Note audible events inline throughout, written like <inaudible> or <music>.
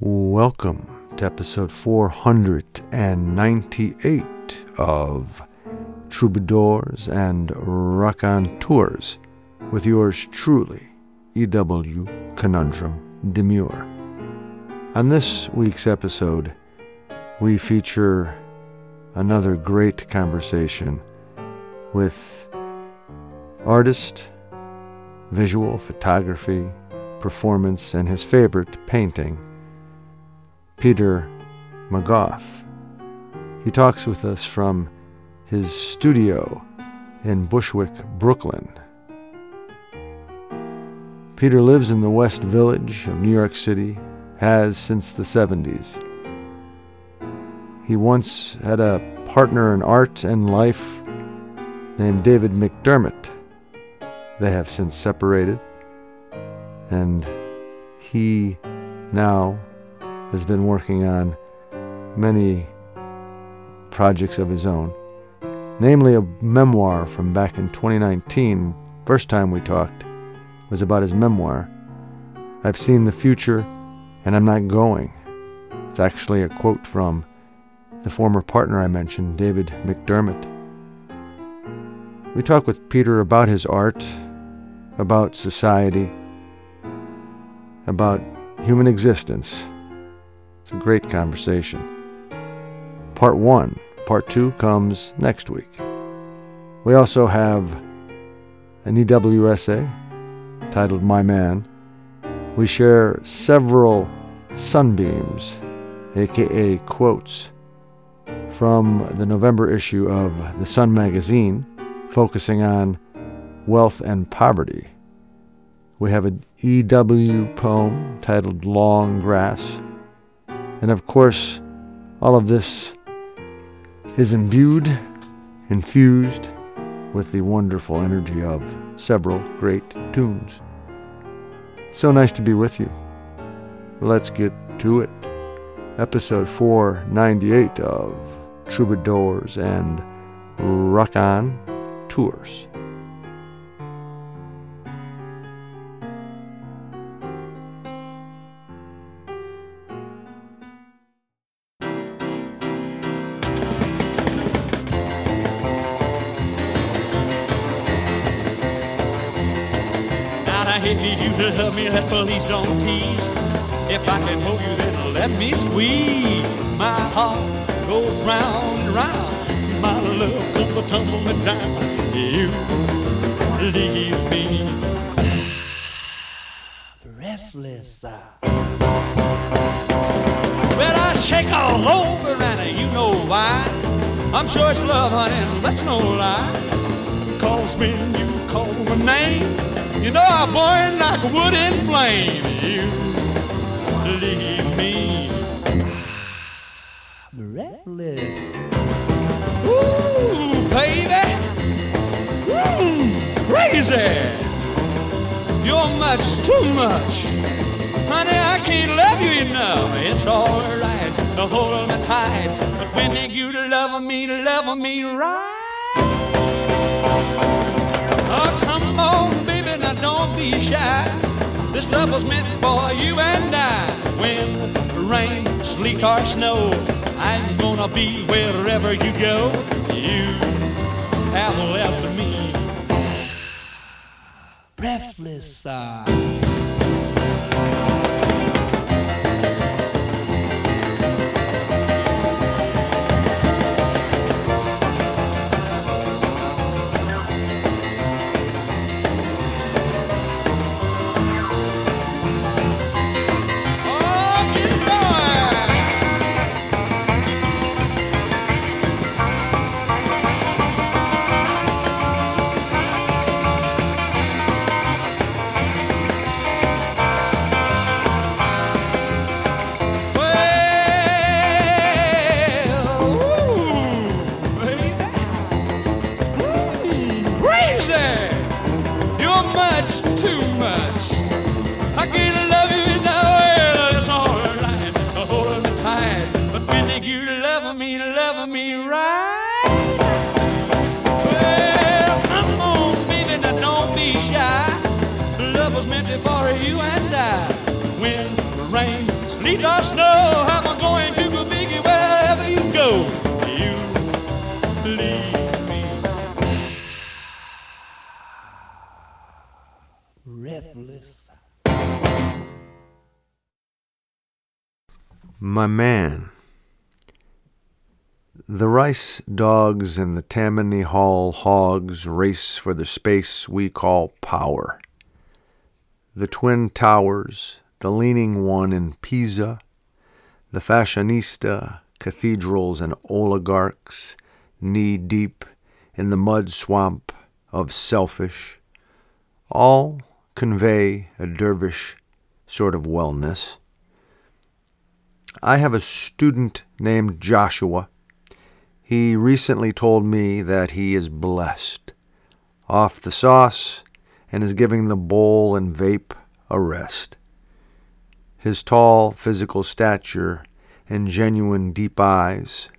Welcome to episode 498 of Troubadours and Raconteurs with yours truly, E.W. Conundrum Demure. On this week's episode, we feature another great conversation with artist, visual photography, performance, and his favorite painting, Peter McGough. He talks with us from his studio in Bushwick, Brooklyn. Peter lives in the West Village of New York City, has since the 70s. He once had a partner in art and life named David McDermott. They have since separated, and he now has been working on many projects of his own, namely a memoir from back in 2019. First time we talked was about his memoir. I've seen the future and I'm not going. It's actually a quote from the former partner I mentioned, David McDermott. We talk with Peter about his art, about society, about human existence. It's a great conversation. Part one. Part two comes next week. We also have an EWSA titled My Man. We share several sunbeams, aka quotes, from the November issue of The Sun magazine, focusing on wealth and poverty. We have an EW poem titled Long Grass. And of course, all of this is imbued, infused with the wonderful energy of several great tunes. It's so nice to be with you. Let's get to it. Episode 498 of Troubadours and Raconteurs. Now please don't tease. If I can hold you, then let me squeeze. My heart goes round and round. My love comes a tumbling down. You leave me breathless. Well, I shake all over, and you know why. I'm sure it's love, honey, that's no lie. Cause when you call my name, you know I burn like wood in flame. You leave me <sighs> breathless. Ooh, baby, mm, crazy. You're much too much. Honey, I can't love you enough. It's alright to hold me tight. But when they you to love me, love me right. Oh, Love was meant for you and I. When rain, sleet, or snow, I'm gonna be wherever you go. You have left me breathless. Uh. Rice dogs and the Tammany Hall hogs race for the space we call power. The Twin Towers, the Leaning One in Pisa, the fashionista cathedrals and oligarchs knee deep in the mud swamp of selfish, all convey a dervish sort of wellness. I have a student named Joshua. He recently told me that he is blessed, off the sauce, and is giving the bowl and vape a rest. His tall physical stature and genuine deep eyes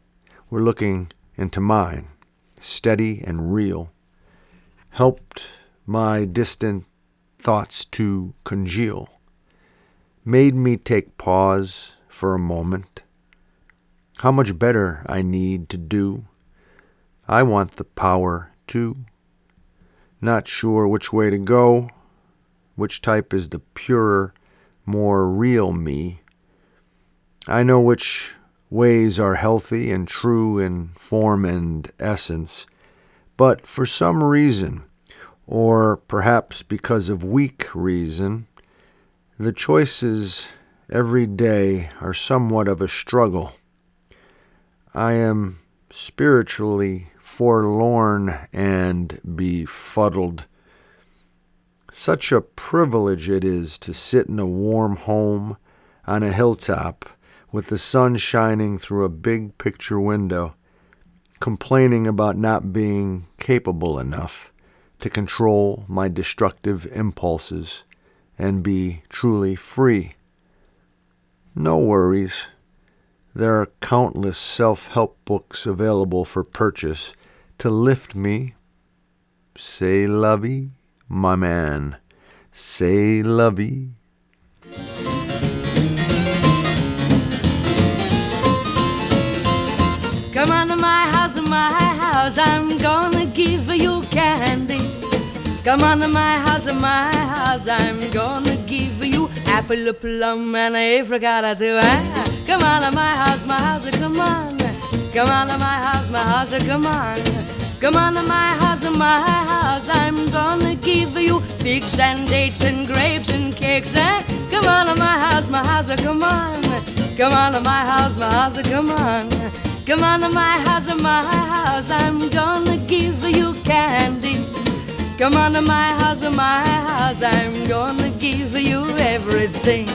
were looking into mine, steady and real, helped my distant thoughts to congeal, made me take pause for a moment. How much better I need to do. I want the power too. Not sure which way to go, which type is the purer, more real me. I know which ways are healthy and true in form and essence, but for some reason, or perhaps because of weak reason, the choices every day are somewhat of a struggle. I am spiritually forlorn and befuddled. Such a privilege it is to sit in a warm home on a hilltop with the sun shining through a big picture window, complaining about not being capable enough to control my destructive impulses and be truly free. No worries. There are countless self help books available for purchase to lift me. Say lovey, my man. Say lovey. Come on to my house, my house, I'm gonna give you candy. Come on to my house, my house, I'm gonna give you apple, plum, and apricot too. Ah, come on to my house, my house, come on. Come on to my house, my house, come on. Come on to my house, my house, I'm gonna give you figs and dates and grapes and cakes. Ah, come on to my house, my house, come on. Come on to my house, my house, come on. Come on to my house, my house, I'm gonna give you candy. Come on to my house, my house, I'm gonna give you everything.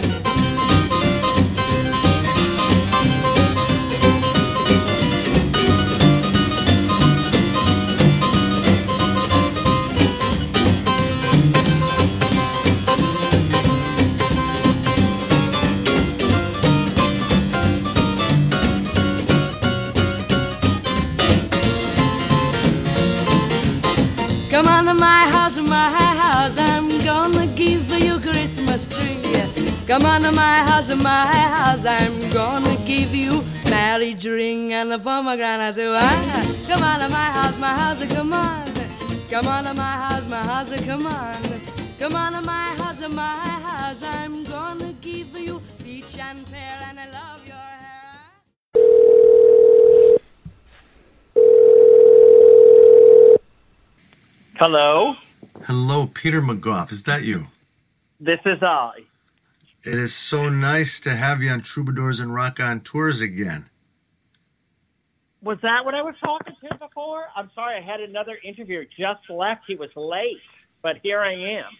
My house, my house, I'm gonna give you Christmas tree. Come on to my house, my house, I'm gonna give you marriage ring and a pomegranate. Ah, come on to my house, my house, come on. Come on to my house, my house, come on. Come on to my house, my house, I'm gonna give you peach and pear and I love your hair. Hello, Hello, Peter McGough. Is that you? this is I. It is so nice to have you on Troubadours and Raconteurs again. Was that what I was talking to before? I'm sorry, I had another interview. Just left. He was late, but here I am.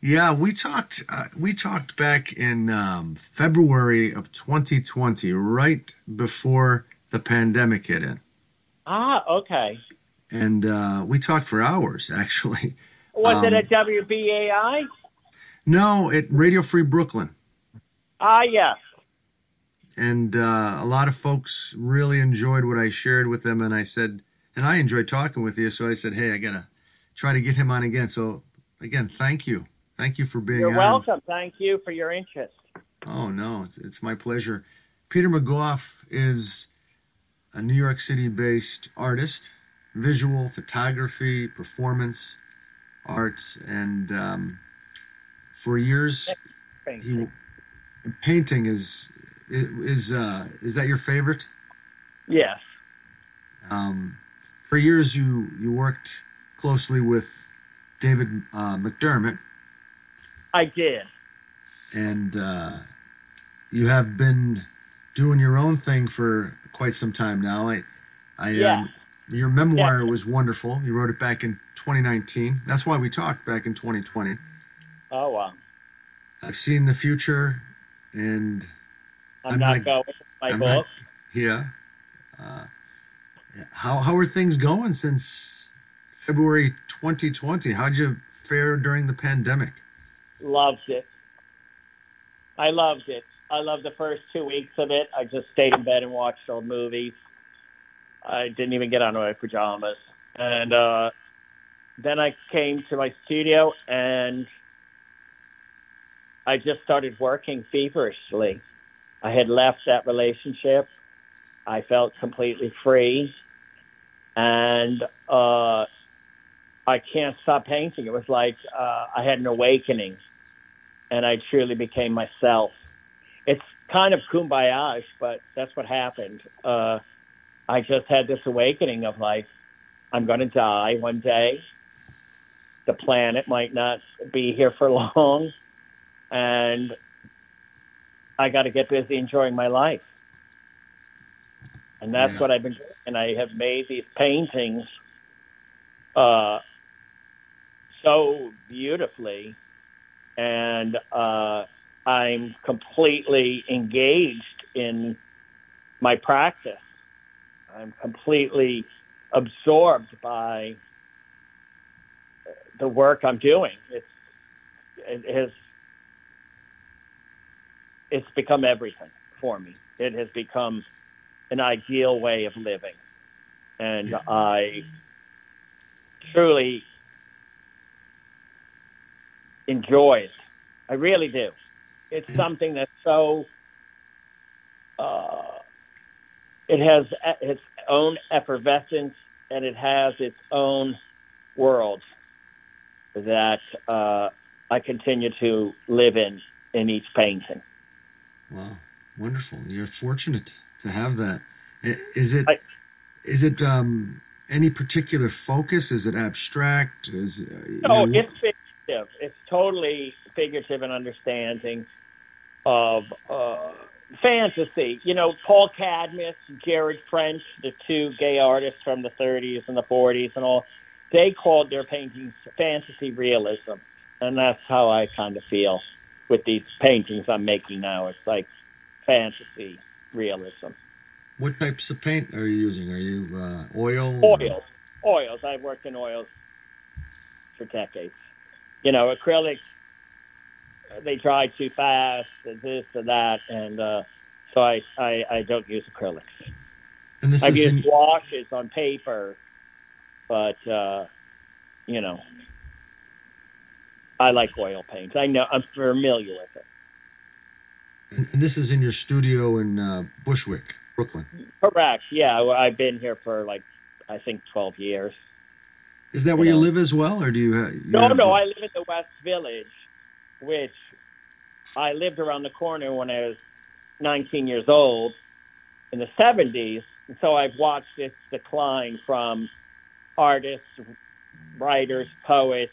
Yeah, we talked. Uh, we talked back in um, February of 2020, right before the pandemic hit in, Ah, okay. And uh, we talked for hours. <laughs> Actually, Was it Um, at WBAI? no, at Radio Free Brooklyn, Ah, yes. and uh, a lot of folks really enjoyed what I shared with them. And I said, and I enjoyed talking with you, so I said, hey, I gotta try to get him on again. So again, thank you, thank you for being You're on. welcome. Thank you for your interest. Oh no, it's it's my pleasure. Peter McGough is a New York City-based artist, visual photography, performance, arts, and um, for years he painting is is uh, is that your favorite? Yes. Um, for years, you you worked closely with David uh, McDermott. I did. And uh, you have been doing your own thing for quite some time now. I, I, yeah. um, your memoir yeah. was wonderful. You wrote it back in 2019. That's why we talked back in 2020. Oh wow! I've seen the future, and I'm, I'm not, going with my I'm book. Not, yeah. Uh, how how are things going since February 2020? How'd you fare during the pandemic? Loved it. I loved it. I loved the first two weeks of it. I just stayed in bed and watched old movies. I didn't even get out of my pajamas. And uh, then I came to my studio and I just started working feverishly. I had left that relationship. I felt completely free. And uh, I can't stop painting. It was like uh, I had an awakening and I truly became myself. It's kind of kumbaya, but that's what happened. Uh, I just had this awakening of like, I'm going to die one day. The planet might not be here for <laughs> long. And I got to get busy enjoying my life. And that's yeah. what I've been doing. And I have made these paintings uh, so beautifully and uh, I'm completely engaged in my practice. I'm completely absorbed by the work I'm doing. It's it has it's become everything for me. It has become an ideal way of living, and I truly enjoy it. I really do. It's something that's so. Uh, it has its own effervescence and it has its own world that uh, I continue to live in in each painting. Wow, wonderful! You're fortunate to have that. Is it? I, is it um, any particular focus? Is it abstract? Is no, know, it's figurative. It's totally figurative and understanding of uh, fantasy. You know, Paul Cadmus, Jared French, the two gay artists from the 30s and the 40s and all, they called their paintings fantasy realism. And that's how I kind of feel with these paintings I'm making now. It's like fantasy realism. What types of paint are you using? Are you uh, oil? Oils. Or? Oils. I've worked in oils for decades you know, acrylics they dry too fast and this and that, and uh, so I, I I don't use acrylics. And this I've is used in... washes on paper, but uh, you know, I like oil paints. I know I'm familiar with it. And this is in your studio in uh, Bushwick, Brooklyn. Correct. Yeah, I've been here for like I think 12 years. Is that where you, know? you live as well, or do you? Have, you no, no. I live in the West Village, which I lived around the corner when I was 19 years old in the 70s, and so I've watched its decline from artists, writers, poets,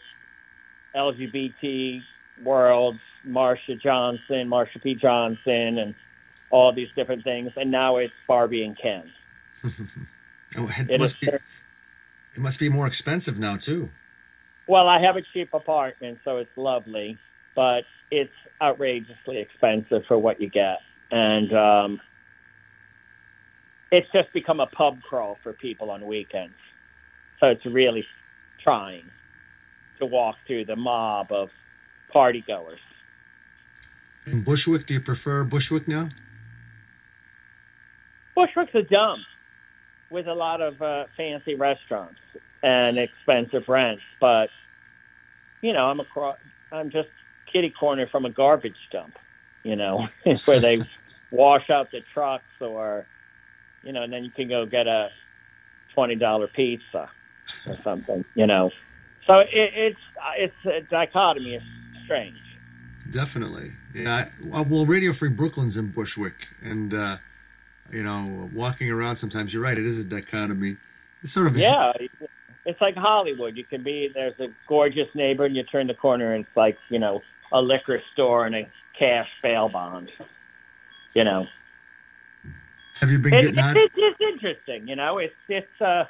LGBT worlds, Marsha Johnson, Marsha P. Johnson, and all these different things, and now it's Barbie and Ken. <laughs> oh, it, it must be it must be more expensive now too. Well, I have a cheap apartment, so it's lovely, but it's outrageously expensive for what you get, and um, it's just become a pub crawl for people on weekends. So it's really trying to walk through the mob of party goers. In Bushwick, do you prefer Bushwick now? Bushwick's a dump with a lot of uh, fancy restaurants and expensive rents. But you know, I'm across. I'm just kitty corner from a garbage dump. you know, <laughs> where they <laughs> wash out the trucks or, you know, and then you can go get a twenty dollar pizza or something, you know. So it, it's it's a dichotomy. It's strange. Definitely, yeah. I- Well, Radio Free Brooklyn's in Bushwick, and uh, you know, walking around sometimes. You're right. It is a dichotomy. It's sort of Yeah, it's like Hollywood. You can be there's a gorgeous neighbor, and you turn the corner, and it's like you know a liquor store and a cash bail bond. You know, Have you been it, getting on? it, it's interesting. You know, it's it's uh,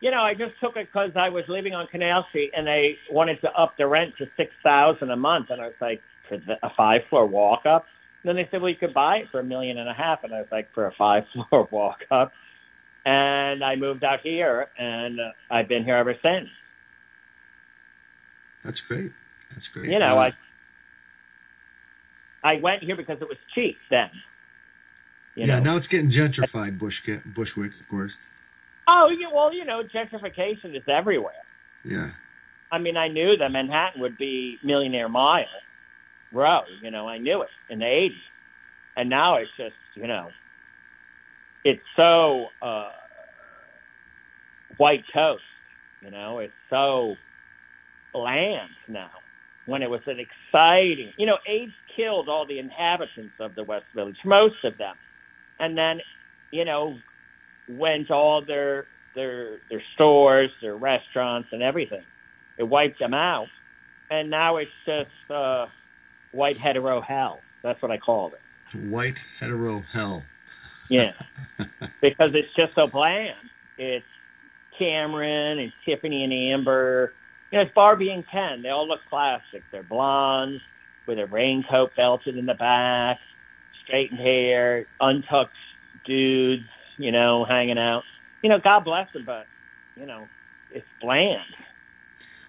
you know, I just took it because I was living on Canal Street, and they wanted to up the rent to six thousand a month, and I was like, for the, a five floor walk up. Then they said, well, you could buy it for a million and a half, and I was like, for a five <laughs> floor walk up. And I moved out here, and uh, I've been here ever since. That's great. That's great. you know, Uh, I I went here because it was cheap then. You yeah. know? Now it's getting gentrified. Bushwick, Bushwick, of course. Oh, yeah, well, you know, gentrification is everywhere. Yeah. I mean, I knew that Manhattan would be Millionaire Mile Row. You know, I knew it in the '80s, and now it's just, you know, it's so uh, white toast. You know, it's so bland now. When it was an exciting, you know, AIDS killed all the inhabitants of the West Village, most of them, and then, you know, went all their their their stores, their restaurants, and everything. It wiped them out, and now it's just uh, white hetero hell. That's what I called it. White hetero hell. Yeah, <laughs> because it's just so bland. It's Cameron and Tiffany and Amber. You know, it's Barbie and Ken. They all look classic. They're blondes with a raincoat belted in the back, straightened hair, untucked dudes. You know, hanging out. You know, God bless them, but you know, it's bland.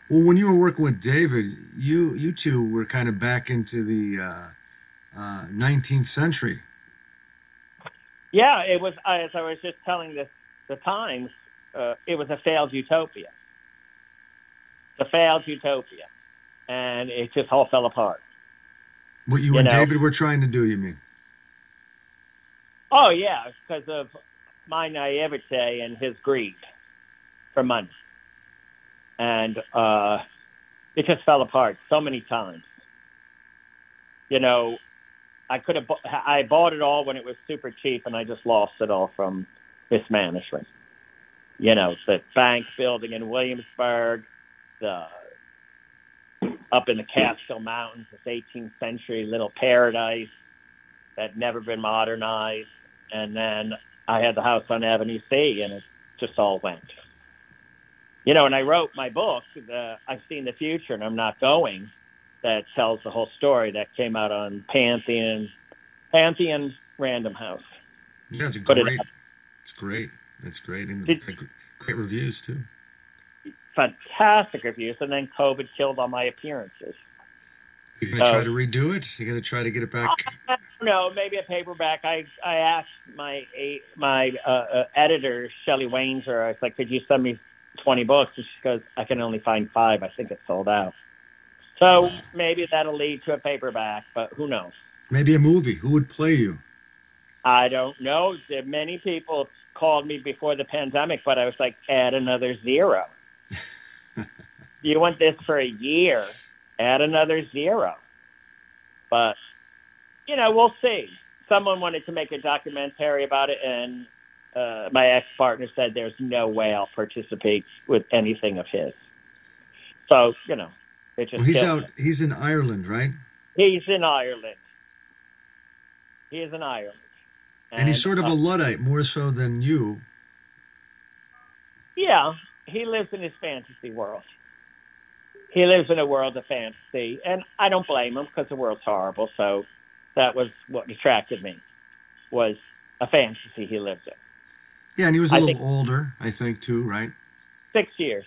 Well, when you were working with David, you you two were kind of back into the uh, uh, 19th century. Yeah, it was. As I was just telling the the Times, uh, it was a failed utopia. A failed utopia, and it just all fell apart. What you, You and know. David were trying to do, you mean? Oh yeah, because of my naivete and his greed for money, and uh, it just fell apart so many times. You know, I could have. bu- I bought it all when it was super cheap, and I just lost it all from mismanagement. You know, the bank building in Williamsburg, the up in the Catskill Mountains, this 18th century little paradise that never been modernized and then I had the house on Avenue C, and it just all went. You know, and I wrote my book, the, I've Seen the Future, and I'm Not Going, that tells the whole story that came out on Pantheon, Pantheon Random House. Yeah, it's Put it great. It's great. It's great. And Did- great, great reviews, too. Fantastic reviews, and then COVID killed all my appearances. You're going to try Oh. to redo it? You're going to try to get it back? Don't know, maybe a paperback. I I asked my a- my uh, uh, editor Shelley Wanger. I was like, "Could you send me twenty books?" And she goes, "I can only find five. I think it's sold out." So maybe that'll lead to a paperback, but who knows? Maybe a movie. Who would play you? I don't know. There many people called me before the pandemic, but I was like, "Add another zero. <laughs> you want this for a year? Add another zero. But you know, we'll see. Someone wanted to make a documentary about it, and uh, my ex partner said there's no way I'll participate with anything of his. So you know, it just Well, he's out. He's in Ireland, right? He's in Ireland. He is in Ireland, And he's sort of uh, a Luddite, more so than you. Yeah, he lives in his fantasy world. He lives in a world of fantasy, and I don't blame him because the world's horrible. So that was what attracted me was a fantasy he lived in. Yeah, and he was a I little older, I think, too, right? Six years.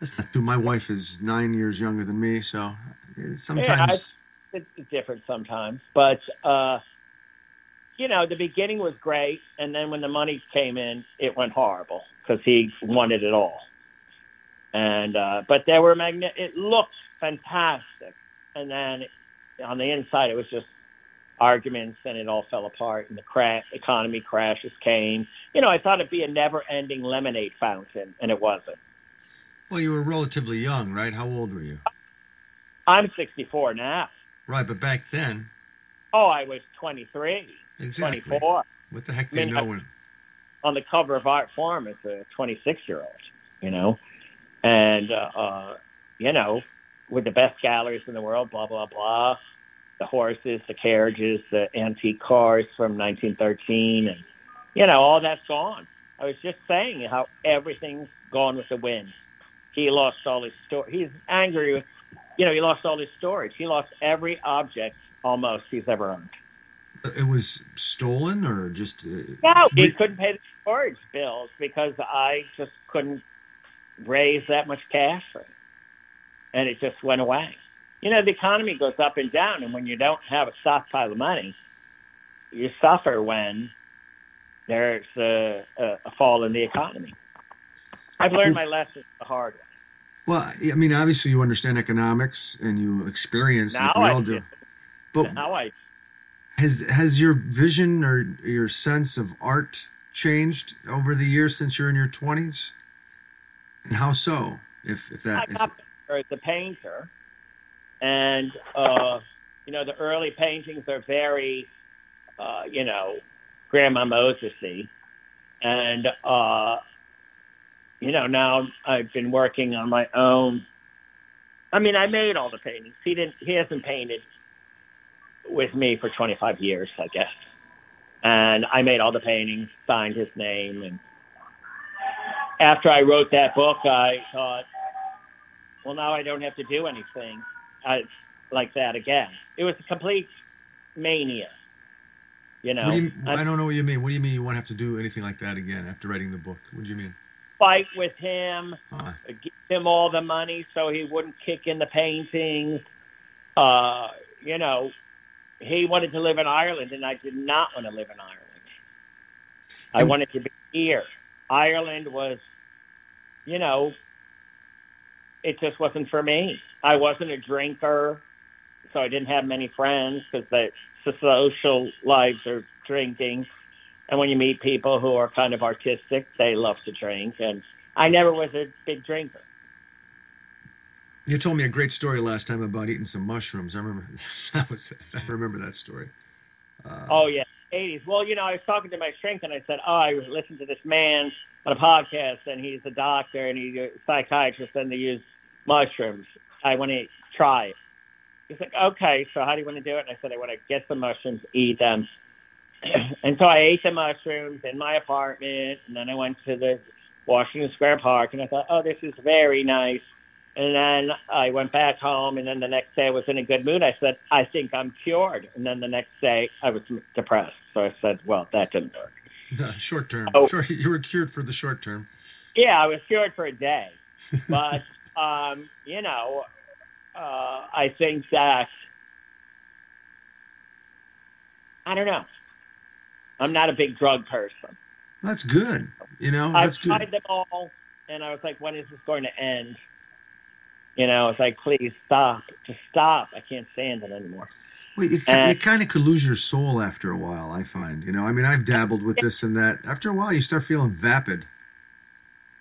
That's not true. My wife is nine years younger than me, so Yeah, sometimes. it's, it's different sometimes, but uh, you know, the beginning was great, and then when the money came in, it went horrible because he wanted it all. And uh, but there were magnet. It looked fantastic, and then on the inside, it was just arguments, and it all fell apart, and the cra- economy crashes came. You know, I thought it'd be a never-ending lemonade fountain, and it wasn't. Well, you were relatively young, right? How old were you? I'm 64 now. Right, but back then, Oh, I was 23, exactly. 24. What the heck do I you know when? On the cover of Artforum as a 26 year old, you know, and uh, uh, you know, with the best galleries in the world, blah blah blah, the horses, the carriages, the antique cars from 1913, and you know, all that's gone. I was just saying how everything's gone with the wind. He lost all his store. He's angry with, you know, he lost all his storage. He lost every object almost he's ever owned. It was stolen or just? Uh, No, he couldn't pay the storage bills because I just couldn't raise that much cash for it. And it just went away. You know, the economy goes up and down, and when you don't have a stockpile of money, you suffer when there's a, a, a fall in the economy. I've learned my lesson the hard way. Well, I mean, obviously you understand economics and you experience Now I all do. do. But Now I has has your vision or your sense of art changed over the years since you're in your twenties? And how so? If if I that if, got better as a painter, and uh, you know the early paintings are very, uh, you know, Grandma Mosesy, and uh, you know now I've been working on my own. I mean, I made all the paintings. He didn't. He hasn't painted with me for 25 years, I guess. And I made all the paintings, signed his name, and after I wrote that book, I thought, well, now I don't have to do anything uh, like that again. It was a complete mania. You know, do you? I I don't know what you mean. What do you mean you won't have to do anything like that again after writing the book? What do you mean? fight with him, Uh, give him all the money so he wouldn't kick in the paintings. Uh, you know, he wanted to live in Ireland, and I did not want to live in Ireland. I wanted to be here. Ireland was, you know, it just wasn't for me. I wasn't a drinker, so I didn't have many friends because the, the social lives are drinking. And when you meet people who are kind of artistic, they love to drink. And I never was a big drinker. You told me a great story last time about eating some mushrooms. I remember <laughs> that was. I remember that story. Uh, Oh yeah, eighties. Well, you know, I was talking to my shrink and I said, "Oh, I listened to this man on a podcast, and he's a doctor and he's a psychiatrist, and they use mushrooms. I want to try it." He's like, "Okay, so how do you want to do it?" And I said, "I want to get some mushrooms, eat them." <clears throat> and so I ate the mushrooms in my apartment, and then I went to the Washington Square Park, and I thought, "Oh, this is very nice." And then I went back home, and then the next day I was in a good mood. I said, I think I'm cured. And then the next day I was depressed. So I said, well, that didn't work. <laughs> short term. Oh. Sure, you were cured for the short term. Yeah, I was cured for a day. But, <laughs> um, you know, uh, I think that, I don't know. I'm not a big drug person. That's good. You know, I've that's tried good. them all, and I was like, when is this going to end? You know, it's like, please stop. Just stop. I can't stand it anymore. Well, you, Uh, you kind of could lose your soul after a while. I find. You know, I mean, I've dabbled with this and that. After a while, you start feeling vapid.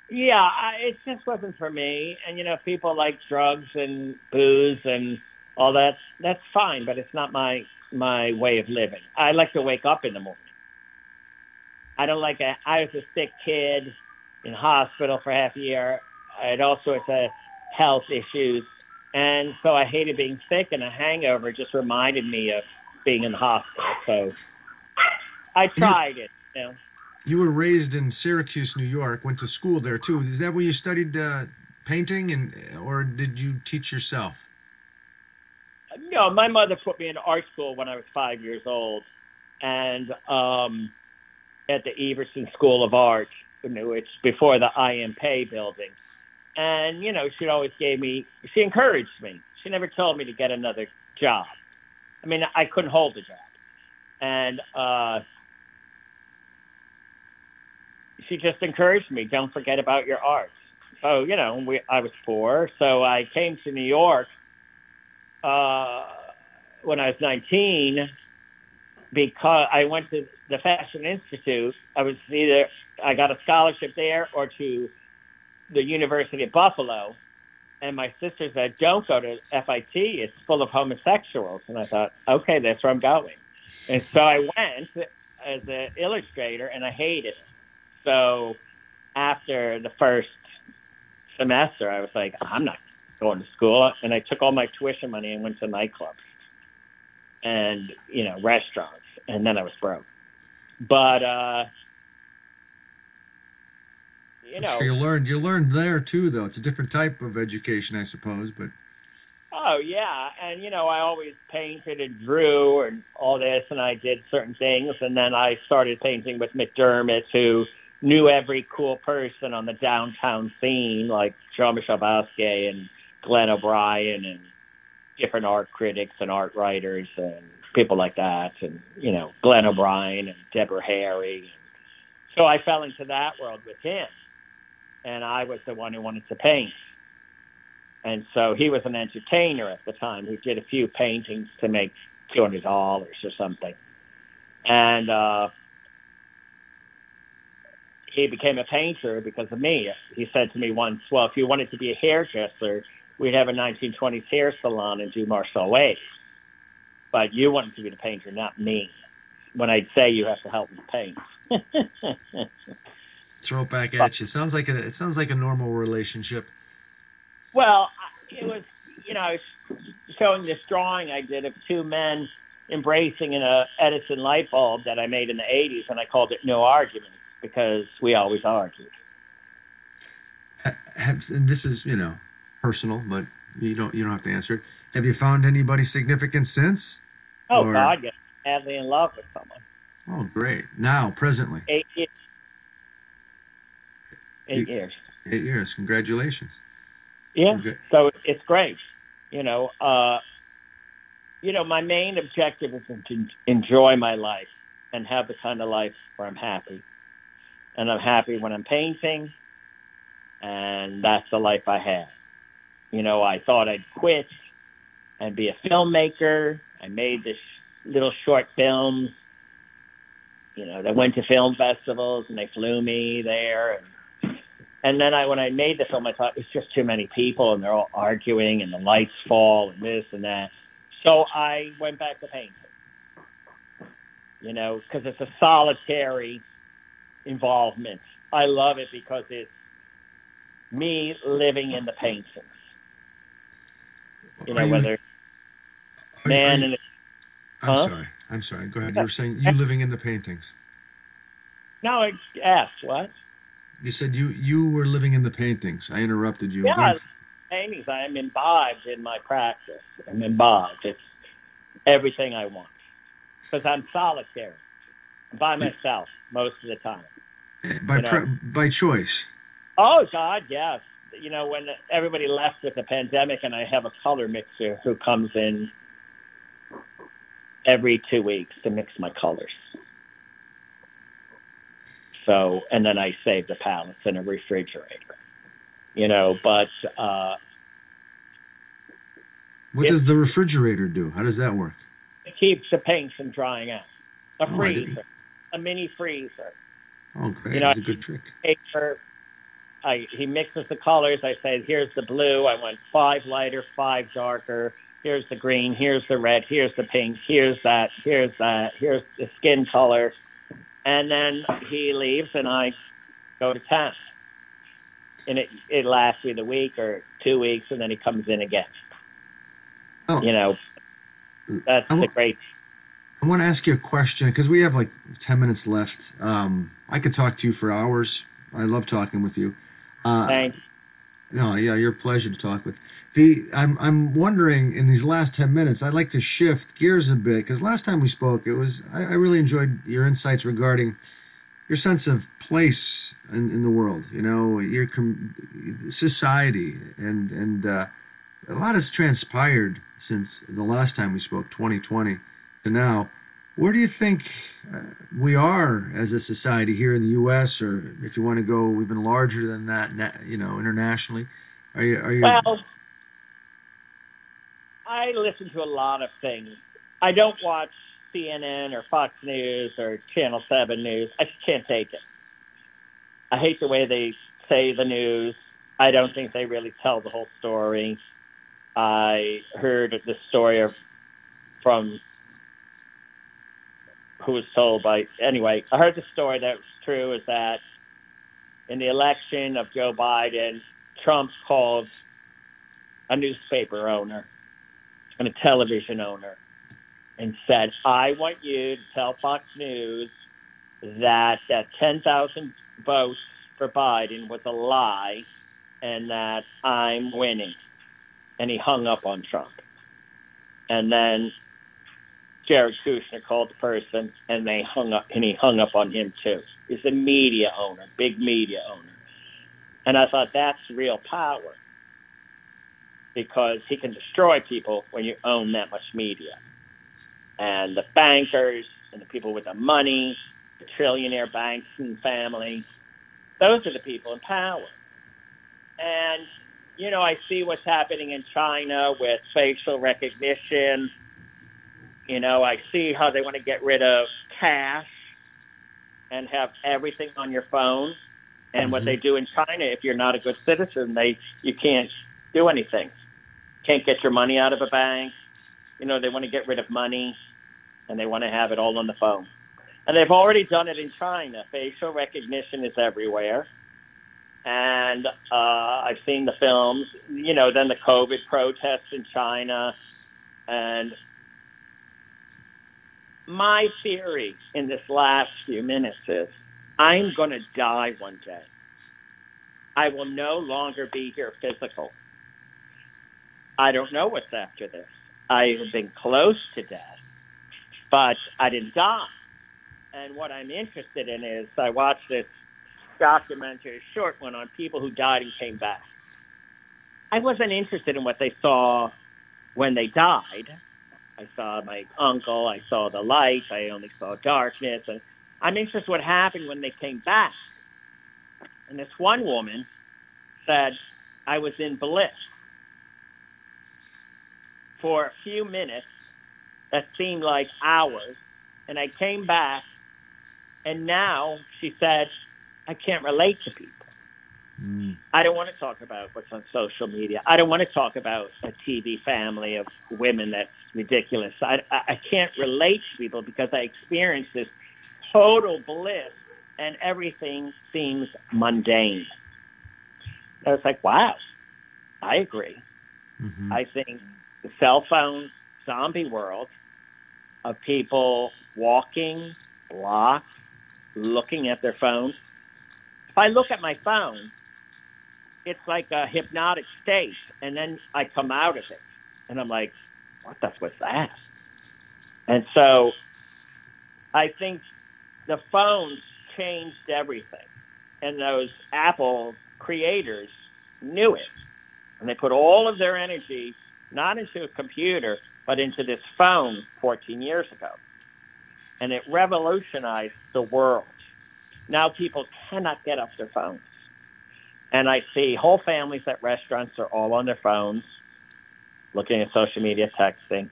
Yeah, I, it just wasn't for me. And you know, people like drugs and booze and all that. That's fine, but it's not my my way of living. I like to wake up in the morning. I don't like a. I was a sick kid in hospital for half a year. I had all sorts of health issues, and so I hated being sick. And a hangover just reminded me of being in the hospital. So I tried it. You know. You were raised in Syracuse, New York. Went to school there too. Is that where you studied uh, painting, and or did you teach yourself? No, my mother put me in art school when I was five years old, and um, at the Everson School of Art, which before the I.M. Pei building. And you know, she always gave me. She encouraged me. She never told me to get another job. I mean, I couldn't hold a job, and uh, she just encouraged me. Don't forget about your art. So you know, we, I was poor, so I came to New York uh, when I was 19, because I went to the Fashion Institute. I was either I got a scholarship there or to the University of Buffalo. And my sister said, "Don't go to FIT. It's full of homosexuals." And I thought, "Okay, that's where I'm going." And so I went as an illustrator, and I hated it. So after the first semester, I was like, "I'm not going to school," and I took all my tuition money and went to nightclubs and you know restaurants, and then I was broke. But uh, you know, Sure, you learned you learned there too, though. It's a different type of education, I suppose. But Oh yeah, and you know I always painted and drew and all this, and I did certain things, and then I started painting with McDermott, who knew every cool person on the downtown scene, like Jean-Michel Basquiat and Glenn O'Brien, and different art critics and art writers and people like that, and you know Glenn O'Brien and Deborah Harry. So I fell into that world with him, and I was the one who wanted to paint. And so he was an entertainer at the time who did a few paintings to make two hundred dollars or something. And uh, he became a painter because of me. He said to me once, "Well, if you wanted to be a hairdresser, we'd have a 1920s hair salon and do Marcel waves. But you wanted to be the painter, not me. When I'd say you have to help me paint." <laughs> throw it back at you. Sounds like a it sounds like a normal relationship. Well, it was, you know, I was showing this drawing I did of two men embracing in a uh, Edison light bulb that I made in the 80s, and I called it No Argument" because we always argued. Have, and this is you know personal, but you don't you don't have to answer it. Have you found anybody significant since? Oh, Or- God, yes. Madly in love with someone. Oh, great! Now, presently, Eight years. Eight You- years. eight years. Congratulations. Yeah. Okay. So it's great. You know, uh, you know, my main objective is to enjoy my life and have the kind of life where I'm happy. And I'm happy when I'm painting, and that's the life I have. You know, I thought I'd quit and be a filmmaker. I made this little short films. You know, that went to film festivals and they flew me there and and then I, when I made the film, I thought it's just too many people, and they're all arguing, and the lights fall, and this and that. So I went back to painting. You know, because it's a solitary involvement. I love it because it's me living in the paintings. You know, you- whether are- man are- and I'm huh? sorry. I'm sorry. Go ahead. You were saying you living in the paintings. no, I asked what You said you you were living in the paintings. I interrupted you. Yeah. Paintings. I am imbibed in my practice. I'm imbibed. It's everything I want because I'm solitary, I'm by myself most of the time. Eh, by you know. pre- by choice. Oh God, yes. You know when everybody left with the pandemic, and I have a color mixer who comes in every two weeks to mix my colors. So, and then I save the pallets in a refrigerator. You know, but uh, What does the refrigerator do? How does that work? it keeps the paints from drying out. A Oh, I didn't- freezer, a mini freezer. Oh, great! You know, That's a good trick. paper. I, he mixes the colors. I say, here's the blue. I want five lighter, five darker. Here's the green. Here's the red. Here's the pink. Here's that. Here's that. Here's the skin color. And then he leaves, and I go to town. And it it lasts me the week or two weeks, and then he comes in again. Oh. You know, that's I the great. I want to ask you a question because we have like ten minutes left. Um, I could talk to you for hours. I love talking with you. Uh, thing. No, yeah, you're pleasure to talk with. The I'm I'm wondering in these last ten minutes, I'd like to shift gears a bit because last time we spoke, it was I, I really enjoyed your insights regarding your sense of place in, in the world. You know, your com- society and and uh, a lot has transpired since the last time we spoke, 2020 to now. Where do you think uh, we are as a society here in the U.S., or if you want to go even larger than that, you know, internationally? Are you? Are you? Well, I listen to a lot of things. I don't watch CNN or Fox News or Channel 7 News. I just can't take it. I hate the way they say the news. I don't think they really tell the whole story. I heard the story of, from who was told by, anyway, I heard the story that was true is that in the election of Joe Biden, Trump called a newspaper owner and a television owner and said, I want you to tell Fox News that that 10,000 votes for Biden was a lie and that I'm winning. And he hung up on Trump. And then Jared Kushner called the person and they hung up and he hung up on him too. He's a media owner, big media owner. And I thought that's real power because he can destroy people when you own that much media. And the bankers and the people with the money, the trillionaire banks and family, those are the people in power. And, you know, I see what's happening in China with facial recognition. You know, I see how they want to get rid of cash and have everything on your phone. And what they do in China, if you're not a good citizen, they you can't do anything. Can't get your money out of a bank. You know, they want to get rid of money and they want to have it all on the phone. And they've already done it in China. Facial recognition is everywhere. And uh, I've seen the films, you know, then the COVID protests in China. And my theory in this last few minutes is I'm going to die one day. I will no longer be here physical. I don't know what's after this. I have been close to death, but I didn't die. And what I'm interested in is I watched this documentary, short one on people who died and came back. I wasn't interested in what they saw when they died. I saw my uncle, I saw the light, I only saw darkness, and I'm interested what happened when they came back. And this one woman said, I was in bliss for a few minutes that seemed like hours. And I came back, and now she said, I can't relate to people. Mm. I don't want to talk about what's on social media. I don't want to talk about a TV family of women that's ridiculous. I, I, I can't relate to people because I experienced this total bliss and everything seems mundane. I was like, wow, I agree. Mm-hmm. I think the cell phone zombie world of people walking, blocked, looking at their phones. If I look at my phone, it's like a hypnotic state, and then I come out of it, and I'm like, what the was that? And so I think the phones changed everything. And those Apple creators knew it. And they put all of their energy not into a computer, but into this phone 14 years ago. And it revolutionized the world. Now people cannot get off their phones. And I see whole families at restaurants are all on their phones, looking at social media, texting,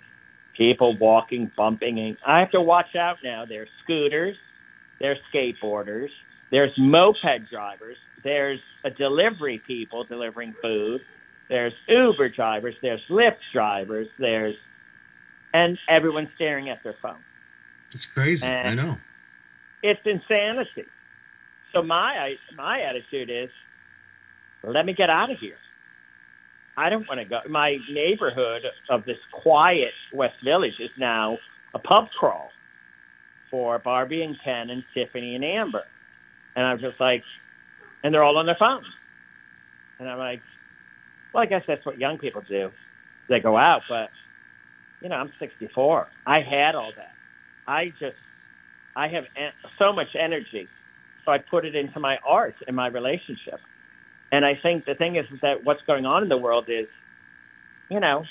people walking, bumping. And I have to watch out now. There's scooters, there's skateboarders, there's moped drivers, there's a delivery people delivering food, there's Uber drivers, there's Lyft drivers, there's, and everyone's staring at their phone. It's crazy. I know. It's insanity. So my my attitude is, let me get out of here. I don't want to go. My neighborhood of this quiet West Village is now a pub crawl for Barbie and Ken and Tiffany and Amber. And I'm just like, and they're all on their phones. And I'm like, well, I guess that's what young people do. They go out, but you know, I'm 64. I had all that. I just, I have en- so much energy, so I put it into my art and my relationship. And I think the thing is, is that what's going on in the world is, you know,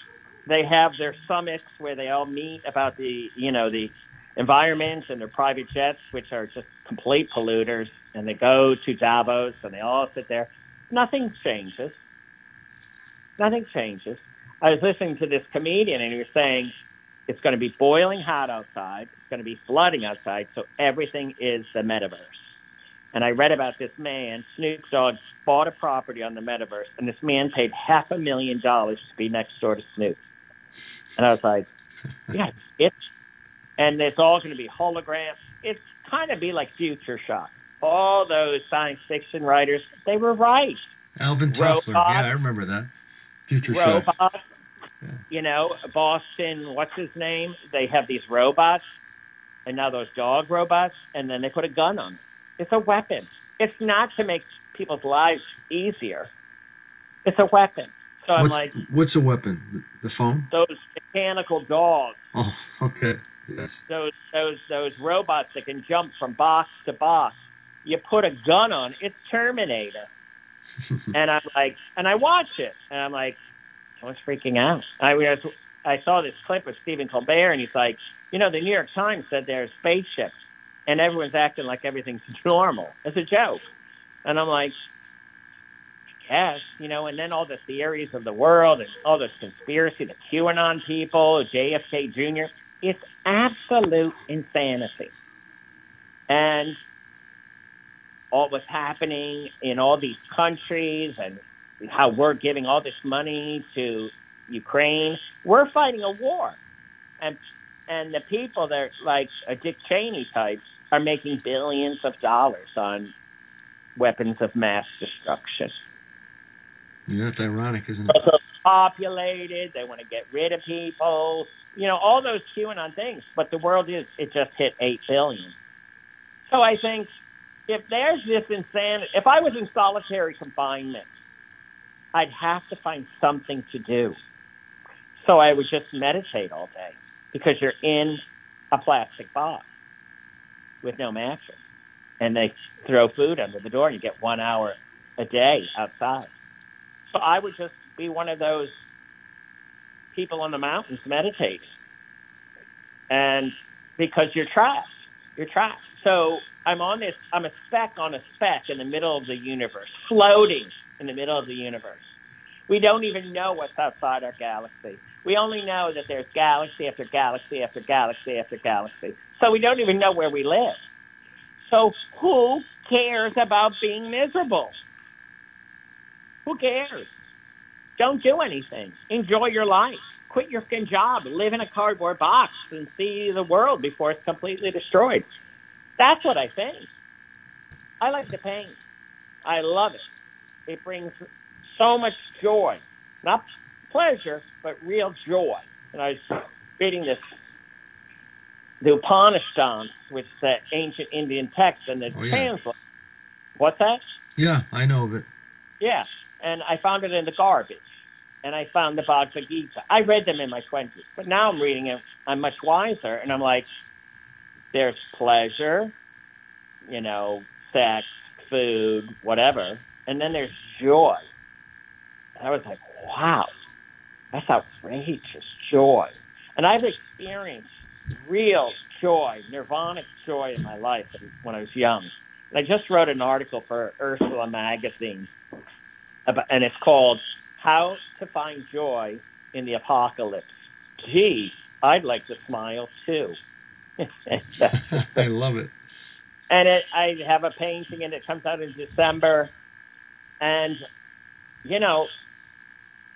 they have their summits where they all meet about the, you know, the environment and their private jets, which are just complete polluters. And they go to Davos and they all sit there. Nothing changes. Nothing changes. I was listening to this comedian and he was saying, It's going to be boiling hot outside. It's going to be flooding outside. So everything is the metaverse. And I read about this man, Snoop Dogg, bought a property on the metaverse, and this man paid half a million dollars to be next door to Snoop. And I was like, yeah, it's, and it's all going to be holograms. It's kind of be like Future Shock. All those science fiction writers, they were right. Alvin Toffler. Robots. Yeah, I remember that. Future Shock. robots. Yeah. You know, Boston, what's his name? They have these robots, and now those dog robots, and then they put a gun on them. It's a weapon. It's not to make people's lives easier. It's a weapon. So I'm What's like, what's a weapon? The- phone? those mechanical dogs, Oh, okay. Yes. those those those robots that can jump from box to box. You put a gun on, it's Terminator. <laughs> and I'm like, and I watch it, and I'm like, I was freaking out. I was, I saw this clip of Stephen Colbert, and he's like, you know, the New York Times said there's spaceships, and everyone's acting like everything's <laughs> normal. It's a joke, and I'm like, yes, you know, and then all the theories of the world and all this conspiracy, the QAnon people, JFK Jr. It's absolute insanity, and all what's happening in all these countries and how we're giving all this money to Ukraine. We're fighting a war, and and the people that like a Dick Cheney types are making billions of dollars on weapons of mass destruction. Yeah, that's ironic, isn't it? Also populated. They want to get rid of people. You know all those QAnon things. But the world is it just hit eight billion. So I think if there's this insanity, if I was in solitary confinement, I'd have to find something to do. So I would just meditate all day because you're in a plastic box with no mattress. And they throw food under the door and you get one hour a day outside. So I would just be one of those people on the mountains meditating. And because you're trapped, you're trapped. So I'm on this, I'm a speck on a speck in the middle of the universe, floating in the middle of the universe. We don't even know what's outside our galaxy. We only know that there's galaxy after galaxy after galaxy after galaxy. So we don't even know where we live. So who cares about being miserable? Who cares? Don't do anything. Enjoy your life. Quit your fucking job. Live in a cardboard box and see the world before it's completely destroyed. That's what I think. I like the pain. I love it. It brings so much joy. Not pleasure, but real joy. And I was reading this, the Upanishads, which is that ancient Indian text, and the Oh, yeah. translate. What's that? Yeah, I know of it. Yeah, and I found it in the garbage. And I found the Bhagavad Gita. I read them in my 20s, but now I'm reading it. I'm much wiser, and I'm like, there's pleasure, you know, sex, food, whatever, and then there's joy. And I was like, wow, that's outrageous joy. And I've experienced real joy, nirvanic joy in my life when I was young. And I just wrote an article for Ursula magazine about, and it's called How to Find Joy in the Apocalypse. Gee, I'd like to smile too. <laughs> I love it. and it, I have a painting and it comes out in December. And, you know,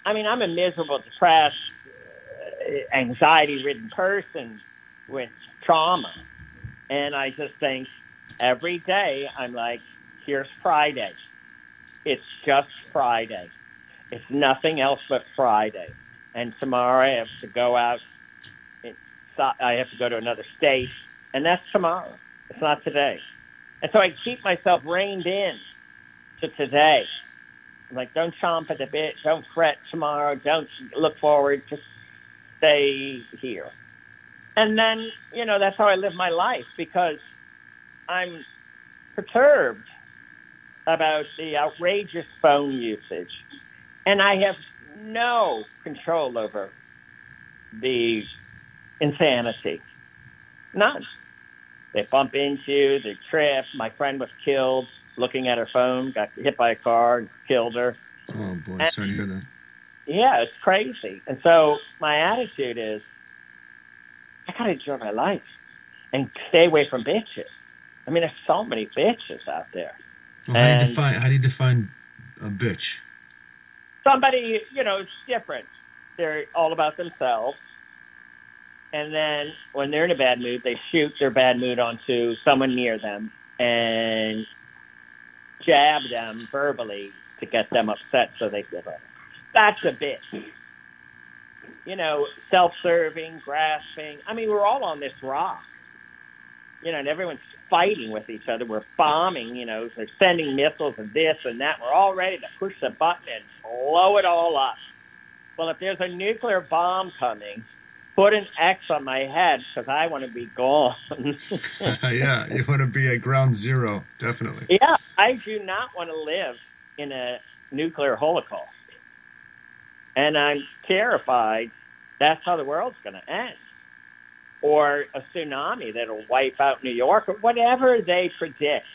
I mean, I'm a miserable, depressed, uh, anxiety ridden person with trauma. And I just think every day I'm like, here's Friday. It's just Friday. It's nothing else but Friday. And tomorrow I have to go out. I have to go to another state. And that's tomorrow. It's not today. And so I keep myself reined in to today. I'm like, don't chomp at the bit. Don't fret tomorrow. Don't look forward. Just stay here. And then, you know, that's how I live my life because I'm perturbed about the outrageous phone usage. And I have no control over the insanity. None. They bump into you, they trip. My friend was killed looking at her phone, got hit by a car, and killed her. Oh boy, sorry to hear that. Yeah, it's crazy. And so my attitude is I gotta enjoy my life and stay away from bitches. I mean, there's so many bitches out there. Well, how do you define how do you define a bitch? Somebody, you know, it's different. They're all about themselves. And then when they're in a bad mood, they shoot their bad mood onto someone near them and jab them verbally to get them upset so they give up. That's a bitch. You know, self serving, grasping. I mean, we're all on this rock. You know, and everyone's fighting with each other. We're bombing, you know, they're sending missiles and this and that. We're all ready to push the button and blow it all up. Well, if there's a nuclear bomb coming, put an X on my head because I want to be gone. <laughs> yeah, you want to be at ground zero, definitely. yeah, I do not want to live in a nuclear holocaust. And I'm terrified that's how the world's going to end. Or a tsunami that'll wipe out New York or whatever they predict.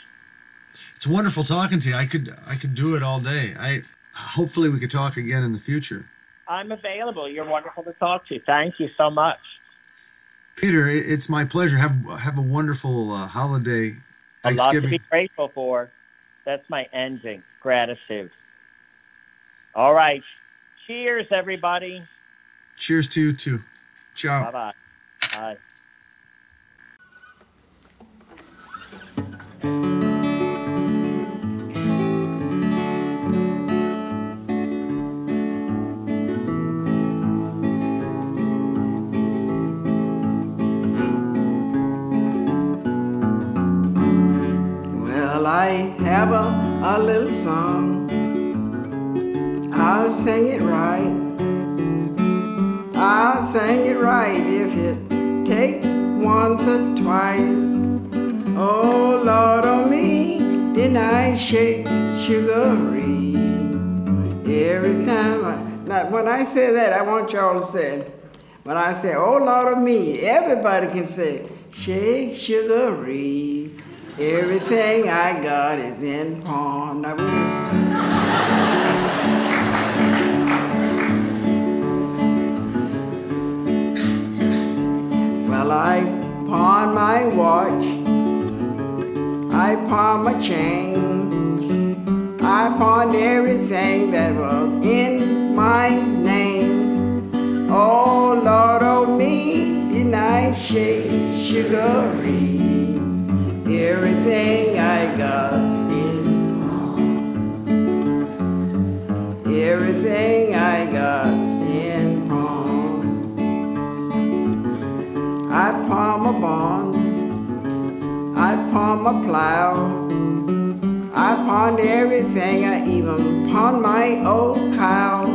It's wonderful talking to you. I could I could do it all day. I hopefully we could talk again in the future. I'm available. You're wonderful to talk to. Thank you so much. Peter, it's my pleasure. Have have a wonderful uh, holiday. A lot to be Thanksgiving. grateful for. That's my ending. Gratitude. All right. Cheers, everybody. Cheers to you too. Ciao. Bye bye. Bye. Well, I have a, a little song. I'll sing it right. I'll sing it right if it takes once or twice. Oh, Lord, on me, didn't I shake sugaree? Every time I, now when I say that, I want y'all to say. When I say, oh, Lord, on me, everybody can say, shake sugaree. Everything I got is in pawn. Now, I pawn my watch. I pawned my chain. I pawned everything that was in my name. Oh, Lord, oh me, didn't I shake sugaree? Everything I got in Everything I got's Pawn my plow. I pawned everything. I even pawned my old cow.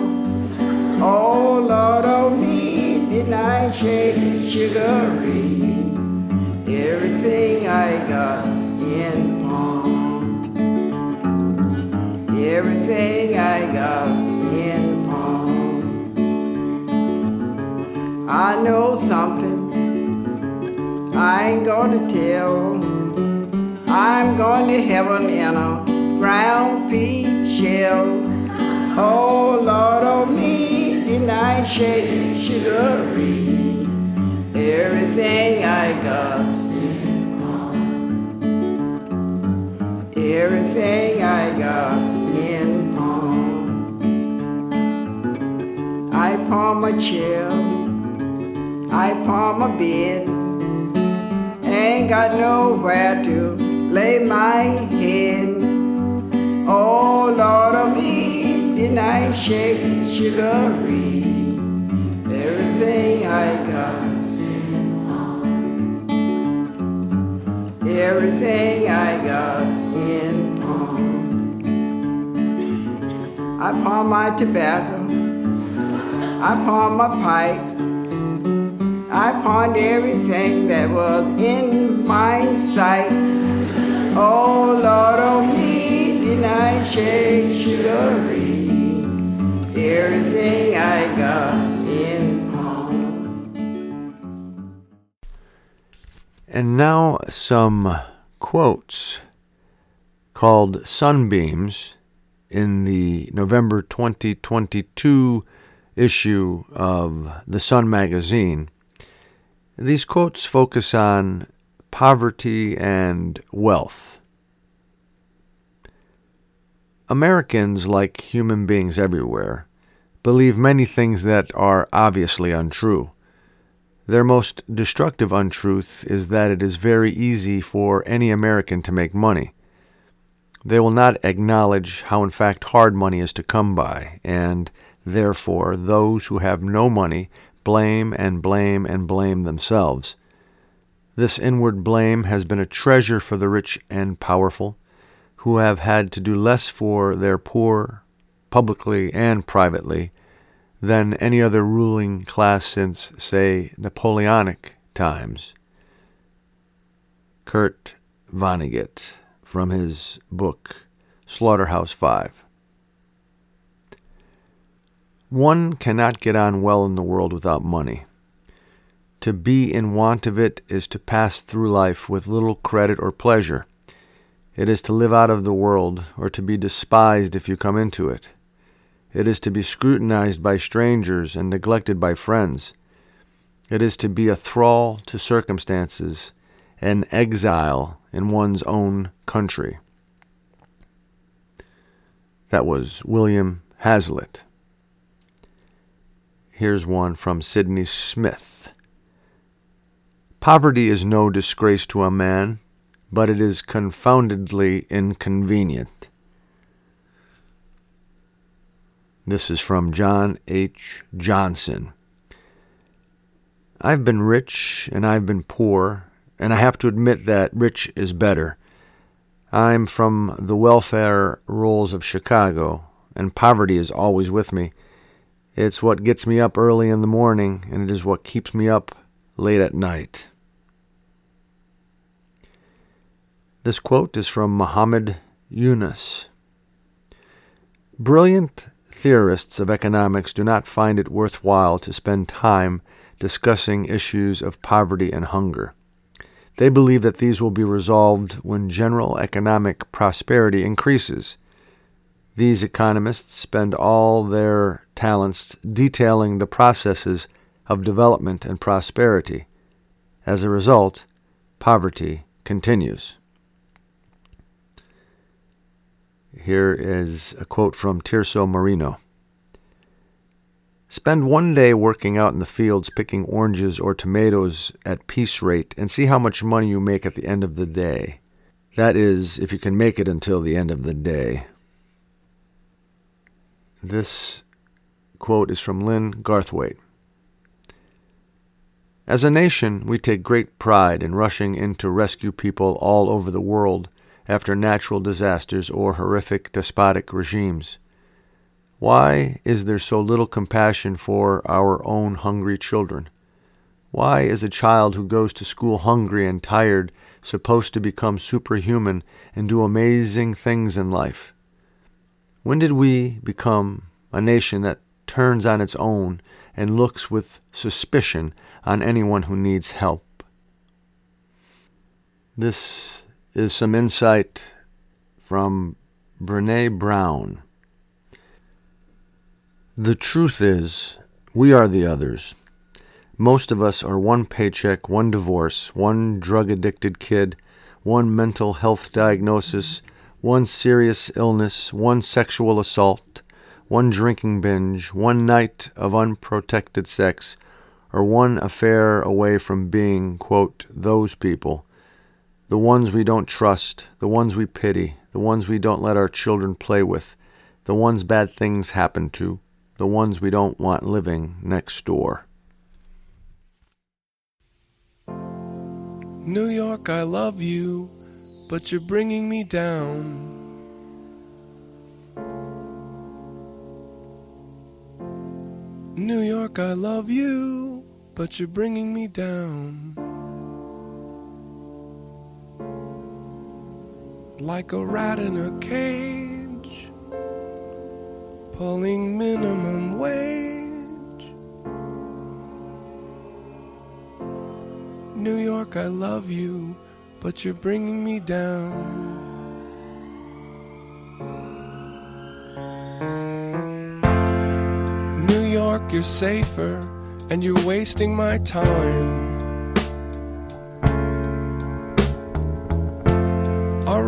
Oh Lord, oh me, didn't I shake sugaree? Everything I got's in pawn. Everything I got's in pawn. I know something I ain't gonna tell. I'm going to heaven in a ground pea shell. Oh Lord, oh me, didn't I shake sugaree? Everything I pawn. Everything I got's in pawn. I pawn my chair. I pawn my bed. Ain't got nowhere to lay my head. Oh Lord of me, didn't I shake sugaree? Everything I got. Everything I got's in pawn. I pawn my tobacco. I pawned my pipe. I pawned everything that was in my sight. Oh Lord, oh me, didn't I shake sugaree? Everything I got's in pawn. And now some quotes called Sunbeams in the November 2022 issue of The Sun magazine. These quotes focus on poverty and wealth. Americans, like human beings everywhere, believe many things that are obviously untrue. Their most destructive untruth is that it is very easy for any American to make money. They will not acknowledge how, in fact, hard money is to come by, and therefore those who have no money blame and blame and blame themselves. This inward blame has been a treasure for the rich and powerful, who have had to do less for their poor, publicly and privately, than any other ruling class since, say, Napoleonic times. Kurt Vonnegut from his book Slaughterhouse Five. One cannot get on well in the world without money. To be in want of it is to pass through life with little credit or pleasure. It is to live out of the world, or to be despised if you come into it. It is to be scrutinized by strangers and neglected by friends. It is to be a thrall to circumstances, an exile in one's own country. That was William Hazlitt. Here's one from Sydney Smith. Poverty is no disgrace to a man, but it is confoundedly inconvenient. This is from John H. Johnson. I've been rich and I've been poor, and I have to admit that rich is better. I'm from the welfare rolls of Chicago, and poverty is always with me. It's what gets me up early in the morning, and it is what keeps me up late at night. This quote is from Muhammad Yunus. Brilliant theorists of economics do not find it worthwhile to spend time discussing issues of poverty and hunger. They believe that these will be resolved when general economic prosperity increases. These economists spend all their talents detailing the processes of development and prosperity. As a result, poverty continues. Here is a quote from Tirso Moreno. Spend one day working out in the fields picking oranges or tomatoes at piece rate and see how much money you make at the end of the day. That is, if you can make it until the end of the day. This quote is from Lynn Garthwaite. As a nation, we take great pride in rushing in to rescue people all over the world after natural disasters or horrific despotic regimes. Why is there so little compassion for our own hungry children? Why is a child who goes to school hungry and tired supposed to become superhuman and do amazing things in life? When did we become a nation that turns on its own and looks with suspicion on anyone who needs help? This is some insight from Brene Brown. The truth is, we are the others. Most of us are one paycheck, one divorce, one drug addicted kid, one mental health diagnosis, one serious illness, one sexual assault, one drinking binge, one night of unprotected sex, or one affair away from being, quote, those people. The ones we don't trust, the ones we pity, the ones we don't let our children play with, the ones bad things happen to the ones we don't want living next door. New York, I love you, but you're bringing me down. New York, I love you, but you're bringing me down. Like a rat in a cage pulling minimum wage. New York, I love you, but you're bringing me down. New York, you're safer, and you're wasting my time.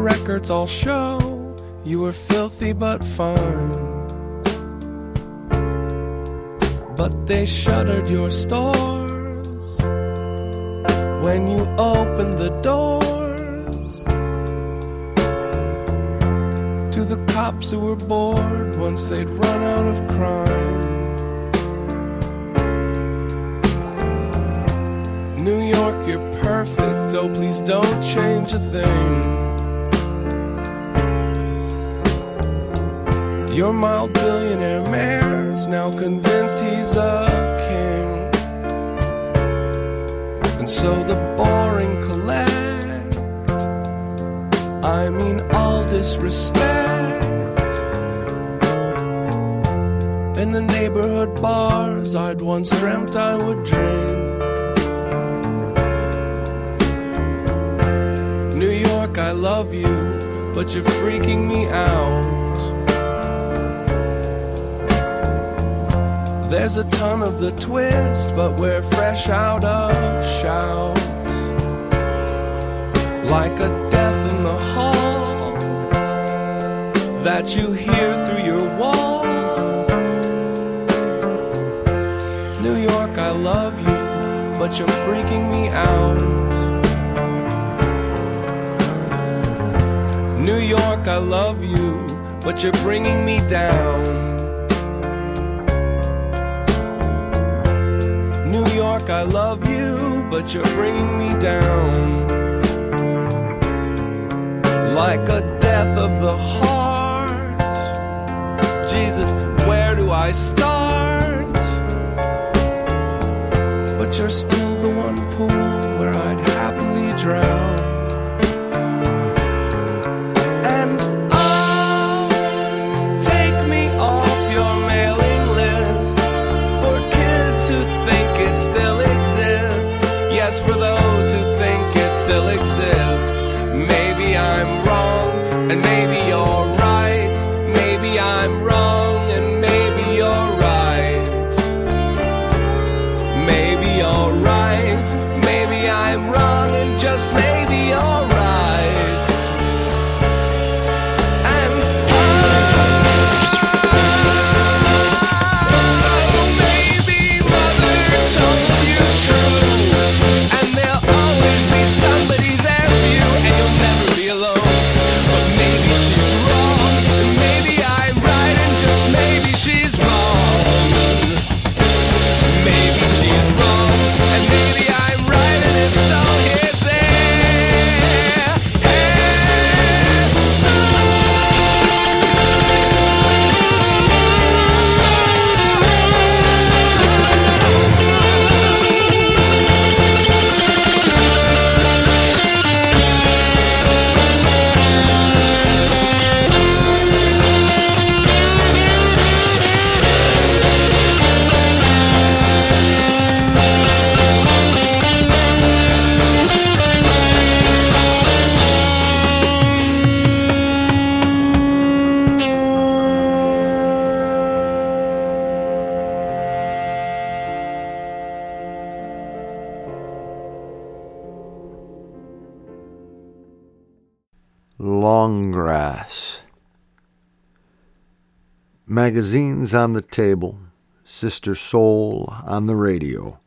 Records all show you were filthy but fine. But they shuttered your stores when you opened the doors to the cops who were bored once they'd run out of crime. New York, you're perfect. Oh, please don't change a thing. Your mild billionaire mayor's now convinced he's a king. And so the boring collect. I mean, all disrespect. In the neighborhood bars I'd once dreamt I would drink. New York, I love you, but you're freaking me out. There's a ton of the twist, but we're fresh out of shout. Like a death in the hall that you hear through your wall. New York, I love you, but you're freaking me out. New York, I love you, but you're bringing me down. York, I love you, but you're bringing me down. Like a death of the heart. Jesus, where do I start? But you're still the one pool where I'd happily drown. Magazines on the table, Sister Soul on the radio,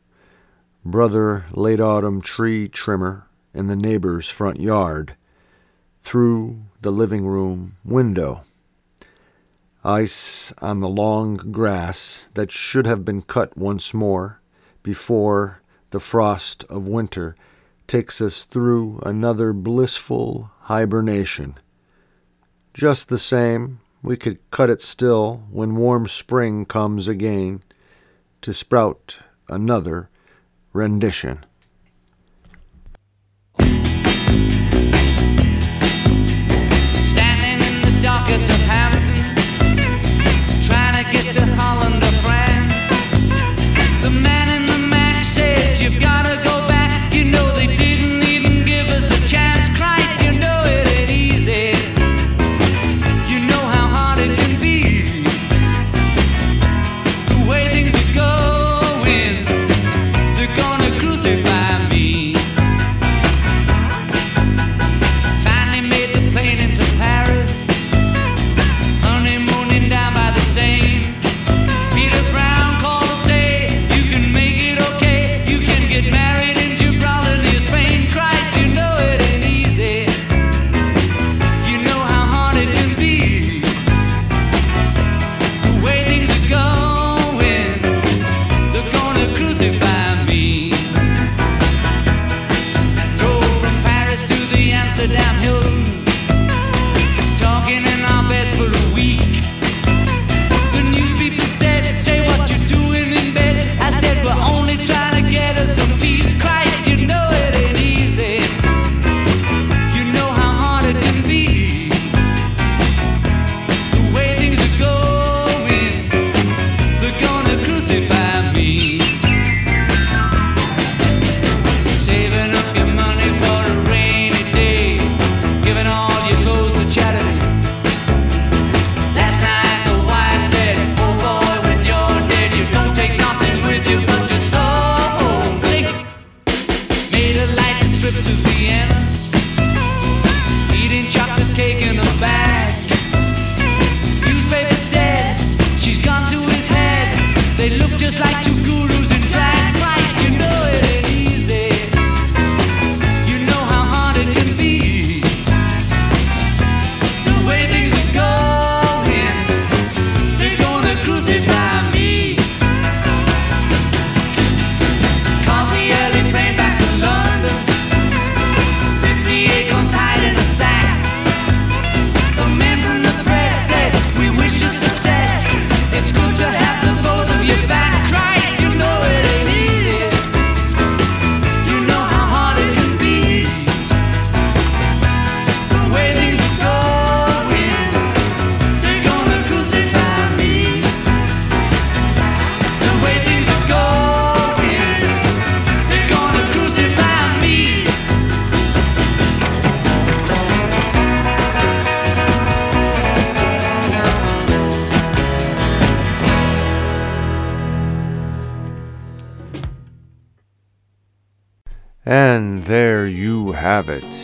Brother Late Autumn Tree Trimmer in the neighbor's front yard, through the living room window. Ice on the long grass that should have been cut once more before the frost of winter takes us through another blissful hibernation. Just the same, we could cut it still when warm spring comes again to sprout another rendition. Standing in the dockets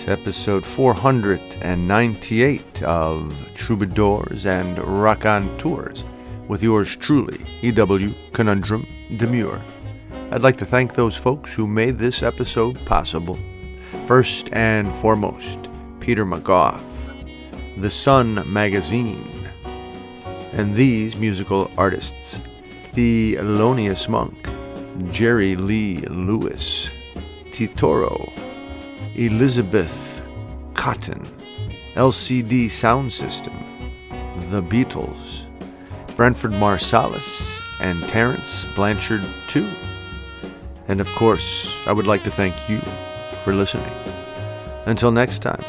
episode 498 of Troubadours and Raconteurs, with yours truly, E.W. Conundrum Demure. I'd like to thank those folks who made this episode possible. First and foremost, Peter McGough, The Sun Magazine, and these musical artists Thelonious Monk, Jerry Lee Lewis, Titoro, Elizabeth Cotten, LCD Soundsystem, The Beatles, Branford Marsalis, and Terence Blanchard too. And of course, I would like to thank you for listening. Until next time,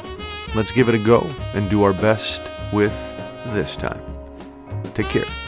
let's give it a go and do our best with this time. Take care.